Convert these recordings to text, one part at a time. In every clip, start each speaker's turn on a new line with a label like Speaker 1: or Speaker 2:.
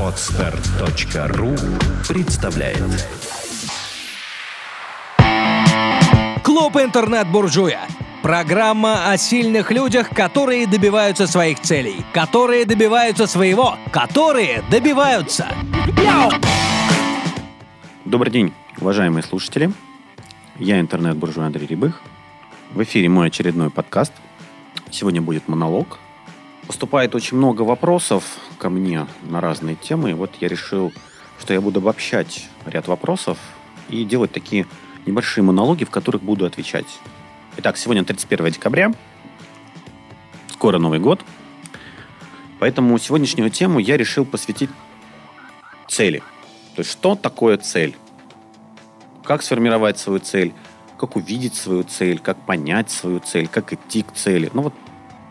Speaker 1: Отстар.ру представляет
Speaker 2: Клуб интернет-буржуя. Программа о сильных людях, которые добиваются своих целей, которые добиваются своего, которые добиваются.
Speaker 3: Добрый день, уважаемые слушатели. Я интернет-буржуй Андрей Рябых. В эфире мой очередной подкаст. Сегодня будет монолог. Поступает очень много вопросов ко мне на разные темы. И вот я решил, что я буду обобщать ряд вопросов и делать такие небольшие монологи, в которых буду отвечать. Итак, сегодня 31 декабря. Скоро Новый год. Поэтому сегодняшнюю тему я решил посвятить цели. То есть, что такое цель? Как сформировать свою цель? Как увидеть свою цель? Как понять свою цель? Как идти к цели? Ну вот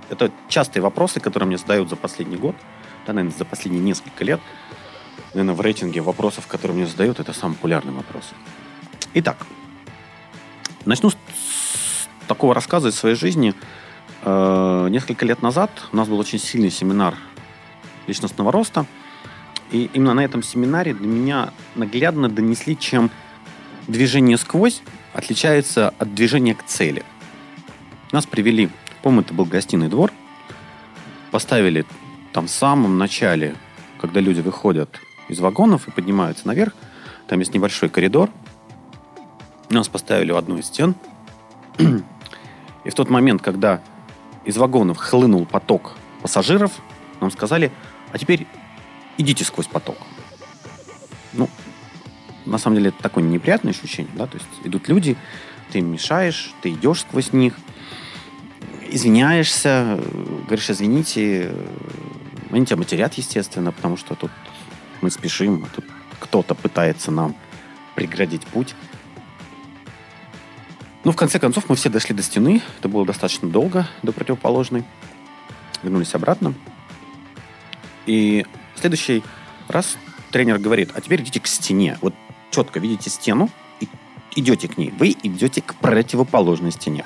Speaker 3: это частые вопросы, которые мне задают за последний год, да, наверное, за последние несколько лет. Наверное, в рейтинге вопросов, которые мне задают, это самый популярный вопрос. Итак, начну с такого рассказа из своей жизни. Э, несколько лет назад у нас был очень сильный семинар личностного роста. И именно на этом семинаре для меня наглядно донесли, чем движение сквозь отличается от движения к цели. Нас привели Помню, это был гостиный двор. Поставили там в самом начале, когда люди выходят из вагонов и поднимаются наверх, там есть небольшой коридор. Нас поставили в одну из стен. И в тот момент, когда из вагонов хлынул поток пассажиров, нам сказали, а теперь идите сквозь поток. Ну, на самом деле, это такое неприятное ощущение, да, то есть идут люди, ты им мешаешь, ты идешь сквозь них – извиняешься, говоришь, извините, они тебя матерят, естественно, потому что тут мы спешим, а тут кто-то пытается нам преградить путь. Ну, в конце концов, мы все дошли до стены. Это было достаточно долго, до противоположной. Вернулись обратно. И в следующий раз тренер говорит, а теперь идите к стене. Вот четко видите стену и идете к ней. Вы идете к противоположной стене.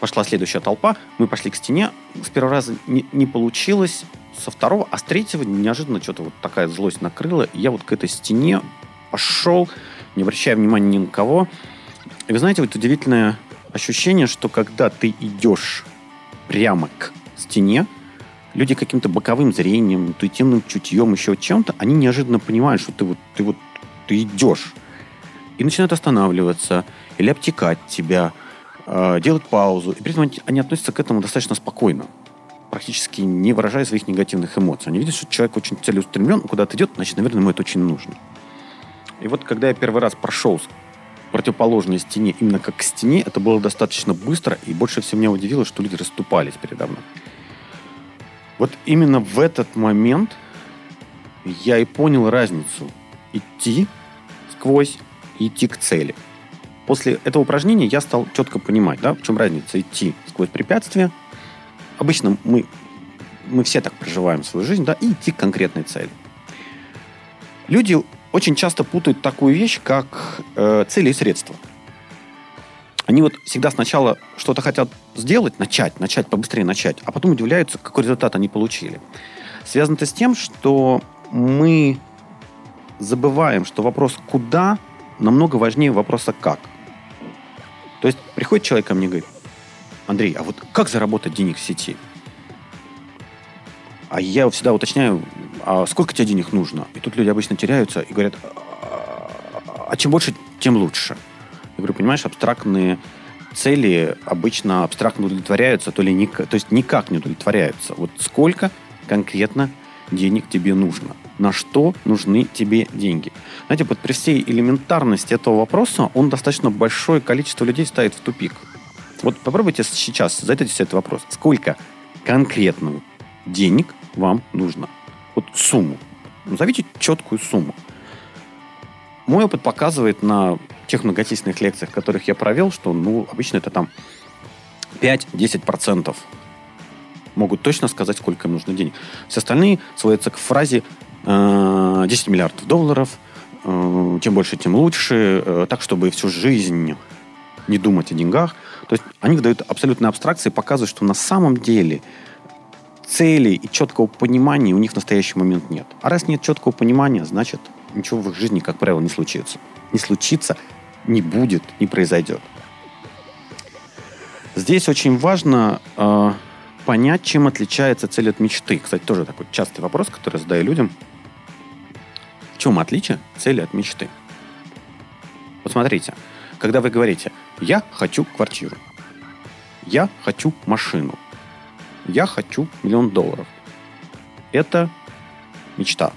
Speaker 3: Пошла следующая толпа, мы пошли к стене. С первого раза не, не получилось, со второго, а с третьего неожиданно что-то вот такая злость накрыла. Я вот к этой стене пошел, не обращая внимания ни на кого. И вы знаете, вот удивительное ощущение, что когда ты идешь прямо к стене, люди каким-то боковым зрением, интуитивным чутьем, еще чем-то, они неожиданно понимают, что ты вот, ты вот ты идешь. И начинают останавливаться или обтекать тебя – э, делать паузу. И при этом они относятся к этому достаточно спокойно, практически не выражая своих негативных эмоций. Они видят, что человек очень целеустремлен, куда-то идет, значит, наверное, ему это очень нужно. И вот когда я первый раз прошел противоположной стене, именно как к стене, это было достаточно быстро, и больше всего меня удивило, что люди расступались передо мной. Вот именно в этот момент я и понял разницу идти сквозь и идти к цели – После этого упражнения я стал четко понимать, да, в чем разница идти сквозь препятствия. Обычно мы, мы все так проживаем свою жизнь, да, и идти к конкретной цели. Люди очень часто путают такую вещь, как э, цели и средства. Они вот всегда сначала что-то хотят сделать, начать, начать, побыстрее начать, а потом удивляются, какой результат они получили. Связано это с тем, что мы забываем, что вопрос «куда» намного важнее вопроса «как». То есть приходит человек ко мне и говорит, Андрей, а вот как заработать денег в сети? А я всегда уточняю, а сколько тебе денег нужно? И тут люди обычно теряются и говорят, а чем больше, тем лучше. Я говорю, понимаешь, абстрактные цели обычно абстрактно удовлетворяются, то, ли никак, то есть никак не удовлетворяются. Вот сколько конкретно денег тебе нужно? На что нужны тебе деньги? Знаете, вот при всей элементарности этого вопроса он достаточно большое количество людей ставит в тупик. Вот попробуйте сейчас задать себе этот вопрос. Сколько конкретно денег вам нужно? Вот сумму. Назовите четкую сумму. Мой опыт показывает на тех многочисленных лекциях, которых я провел, что ну, обычно это там 5-10% могут точно сказать, сколько им нужно денег. Все остальные сводятся к фразе 10 э, миллиардов долларов, э, чем больше, тем лучше, э, так, чтобы всю жизнь не думать о деньгах. То есть они выдают абсолютные абстракции, показывают, что на самом деле цели и четкого понимания у них в настоящий момент нет. А раз нет четкого понимания, значит, ничего в их жизни, как правило, не случится. Не случится, не будет, не произойдет. Здесь очень важно э, понять, чем отличается цель от мечты. Кстати, тоже такой частый вопрос, который задаю людям. Чем отличие цели от мечты? Вот смотрите, когда вы говорите «я хочу квартиру», «я хочу машину», «я хочу миллион долларов», это мечта.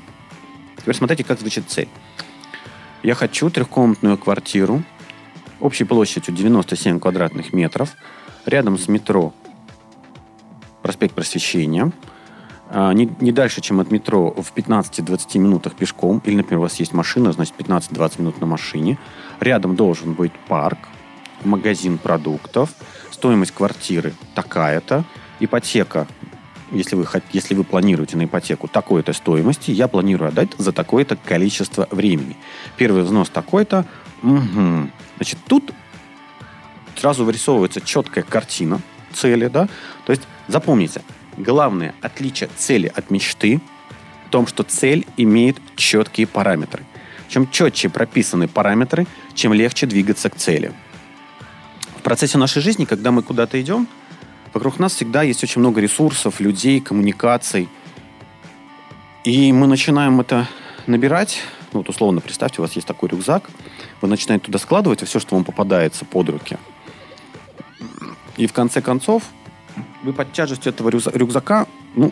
Speaker 3: Теперь смотрите, как звучит цель. Я хочу трехкомнатную квартиру общей площадью 97 квадратных метров, рядом с метро проспект Просвещения, не, не дальше, чем от метро в 15-20 минутах пешком, или, например, у вас есть машина, значит, 15-20 минут на машине. Рядом должен быть парк, магазин продуктов, стоимость квартиры такая-то, ипотека, если вы, если вы планируете на ипотеку такой-то стоимости, я планирую отдать за такое-то количество времени. Первый взнос такой-то. Угу. Значит, тут сразу вырисовывается четкая картина цели, да. То есть запомните, главное отличие цели от мечты в том, что цель имеет четкие параметры. Чем четче прописаны параметры, чем легче двигаться к цели. В процессе нашей жизни, когда мы куда-то идем, вокруг нас всегда есть очень много ресурсов, людей, коммуникаций. И мы начинаем это набирать. Ну, вот условно, представьте, у вас есть такой рюкзак. Вы начинаете туда складывать все, что вам попадается под руки. И в конце концов, вы под тяжестью этого рюкзака, ну,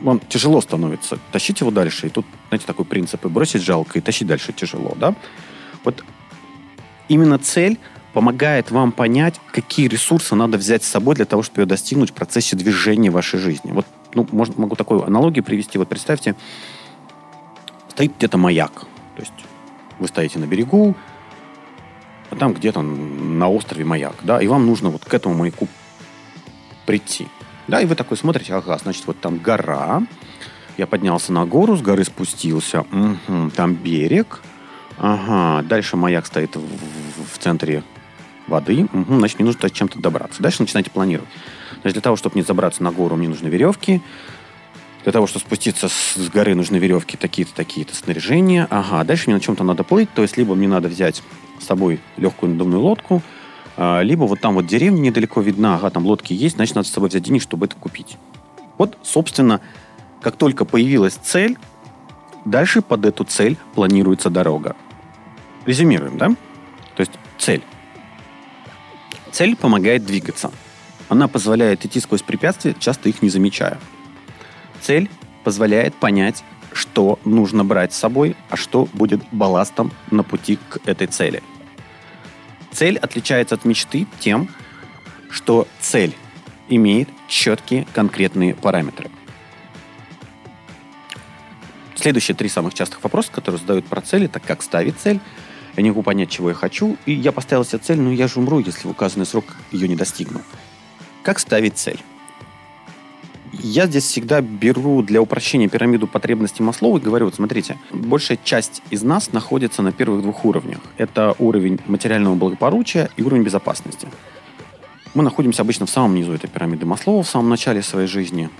Speaker 3: вам тяжело становится. Тащить его дальше. И тут, знаете, такой принцип. И бросить жалко, и тащить дальше тяжело, да? Вот именно цель помогает вам понять, какие ресурсы надо взять с собой для того, чтобы ее достигнуть в процессе движения вашей жизни. Вот, ну, может, могу такую аналогию привести. Вот представьте, стоит где-то маяк. То есть вы стоите на берегу, а там где-то на острове маяк, да, и вам нужно вот к этому маяку прийти. Да, и вы такой смотрите, ага, значит, вот там гора, я поднялся на гору, с горы спустился, угу, там берег, ага, дальше маяк стоит в, в, центре воды, угу, значит, мне нужно чем-то добраться. Дальше начинаете планировать. Значит, для того, чтобы не забраться на гору, мне нужны веревки, для того, чтобы спуститься с горы, нужны веревки, такие-то, такие-то снаряжения. Ага, дальше мне на чем-то надо плыть, то есть либо мне надо взять с собой легкую надувную лодку, либо вот там вот деревня недалеко видна, ага, там лодки есть, значит, надо с собой взять денег, чтобы это купить. Вот, собственно, как только появилась цель, дальше под эту цель планируется дорога. Резюмируем, да? То есть цель. Цель помогает двигаться. Она позволяет идти сквозь препятствия, часто их не замечая. Цель позволяет понять, что нужно брать с собой, а что будет балластом на пути к этой цели. Цель отличается от мечты тем, что цель имеет четкие конкретные параметры. Следующие три самых частых вопроса, которые задают про цель, это как ставить цель, я не могу понять, чего я хочу, и я поставил себе цель, но я же умру, если в указанный срок ее не достигну. Как ставить цель? Я здесь всегда беру для упрощения пирамиду потребностей Маслоу и говорю, вот смотрите, большая часть из нас находится на первых двух уровнях. Это уровень материального благополучия и уровень безопасности. Мы находимся обычно в самом низу этой пирамиды Маслоу, в самом начале своей жизни.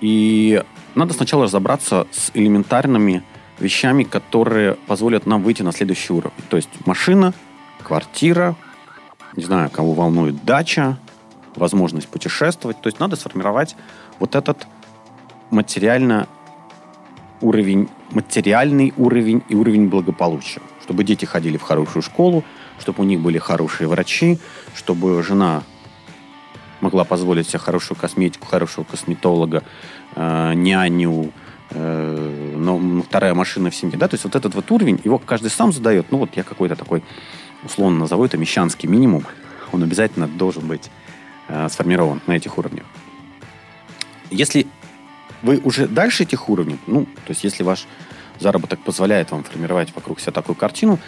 Speaker 3: И надо сначала разобраться с элементарными вещами, которые позволят нам выйти на следующий уровень. То есть машина, квартира, не знаю, кого волнует дача, возможность путешествовать. То есть надо сформировать вот этот материально уровень, материальный уровень и уровень благополучия. Чтобы дети ходили в хорошую школу, чтобы у них были хорошие врачи, чтобы жена могла позволить себе хорошую косметику, хорошего косметолога, э, няню, э, но вторая машина в семье. Да? То есть вот этот вот уровень, его каждый сам задает. Ну вот я какой-то такой, условно назову это мещанский минимум. Он обязательно должен быть э, сформирован на этих уровнях. Если вы уже дальше этих уровней, ну, то есть если ваш заработок позволяет вам формировать вокруг себя такую картину,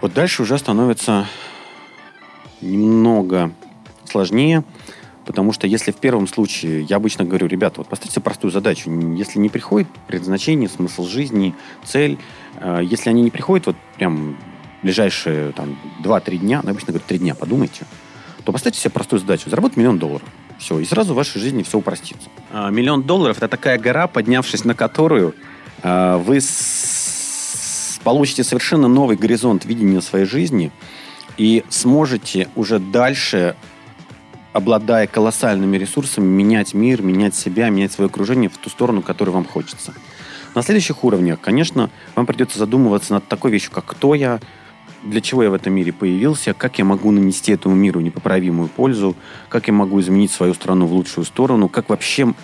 Speaker 3: вот дальше уже становится немного сложнее, потому что если в первом случае, я обычно говорю, ребята, вот поставьте простую задачу, если не приходит предназначение, смысл жизни, цель, э, если они не приходят вот прям ближайшие там 2-3 дня, ну, обычно говорю 3 дня, подумайте, то поставьте себе простую задачу. Заработать миллион долларов. Все, и сразу в вашей жизни все упростится. А, миллион долларов – это такая гора, поднявшись на которую а, вы с... получите совершенно новый горизонт видения своей жизни и сможете уже дальше обладая колоссальными ресурсами, менять мир, менять себя, менять свое окружение в ту сторону, которую вам хочется. На следующих уровнях, конечно, вам придется задумываться над такой вещью, как кто я, для чего я в этом мире появился, как я могу нанести этому миру непоправимую пользу, как я могу изменить свою страну в лучшую сторону, как вообще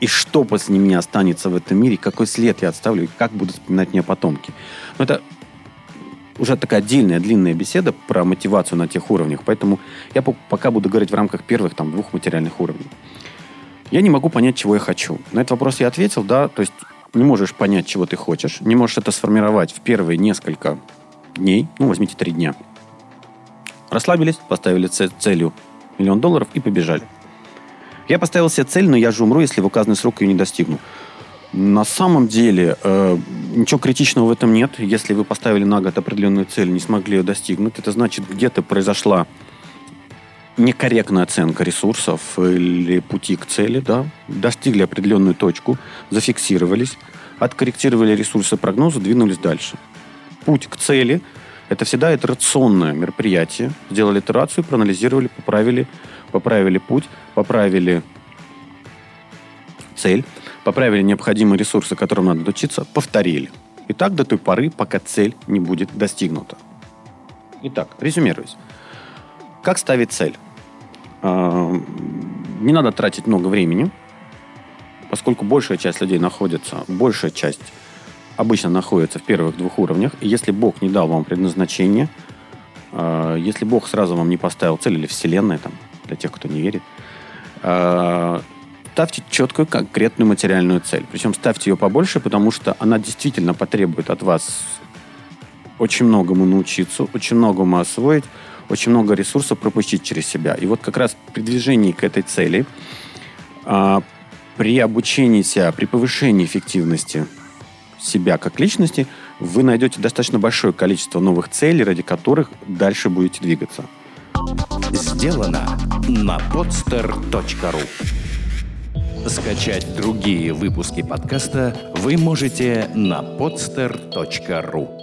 Speaker 3: и что после меня останется в этом мире, какой след я оставлю, и как будут вспоминать меня потомки. Но это уже такая отдельная длинная беседа про мотивацию на тех уровнях, поэтому я пока буду говорить в рамках первых там двух материальных уровней. Я не могу понять, чего я хочу. На этот вопрос я ответил, да, то есть не можешь понять, чего ты хочешь, не можешь это сформировать в первые несколько дней, ну, возьмите три дня. Расслабились, поставили целью миллион долларов и побежали. Я поставил себе цель, но я же умру, если в указанный срок ее не достигну. На самом деле э, ничего критичного в этом нет. Если вы поставили на год определенную цель, не смогли ее достигнуть, это значит, где-то произошла некорректная оценка ресурсов или пути к цели, да, достигли определенную точку, зафиксировались, откорректировали ресурсы прогноза, двинулись дальше. Путь к цели – это всегда итерационное мероприятие. Сделали итерацию, проанализировали, поправили, поправили путь, поправили цель, поправили необходимые ресурсы, которым надо учиться, повторили. И так до той поры, пока цель не будет достигнута. Итак, резюмируясь. Как ставить цель? А, не надо тратить много времени, поскольку большая часть людей находится, большая часть обычно находится в первых двух уровнях. И если Бог не дал вам предназначение, а, если Бог сразу вам не поставил цель или Вселенная, там, для тех, кто не верит, а, ставьте четкую, конкретную материальную цель. Причем ставьте ее побольше, потому что она действительно потребует от вас очень многому научиться, очень многому освоить, очень много ресурсов пропустить через себя. И вот как раз при движении к этой цели, а, при обучении себя, при повышении эффективности себя как личности, вы найдете достаточно большое количество новых целей, ради которых дальше будете двигаться.
Speaker 1: Сделано на podster.ru Скачать другие выпуски подкаста вы можете на podster.ru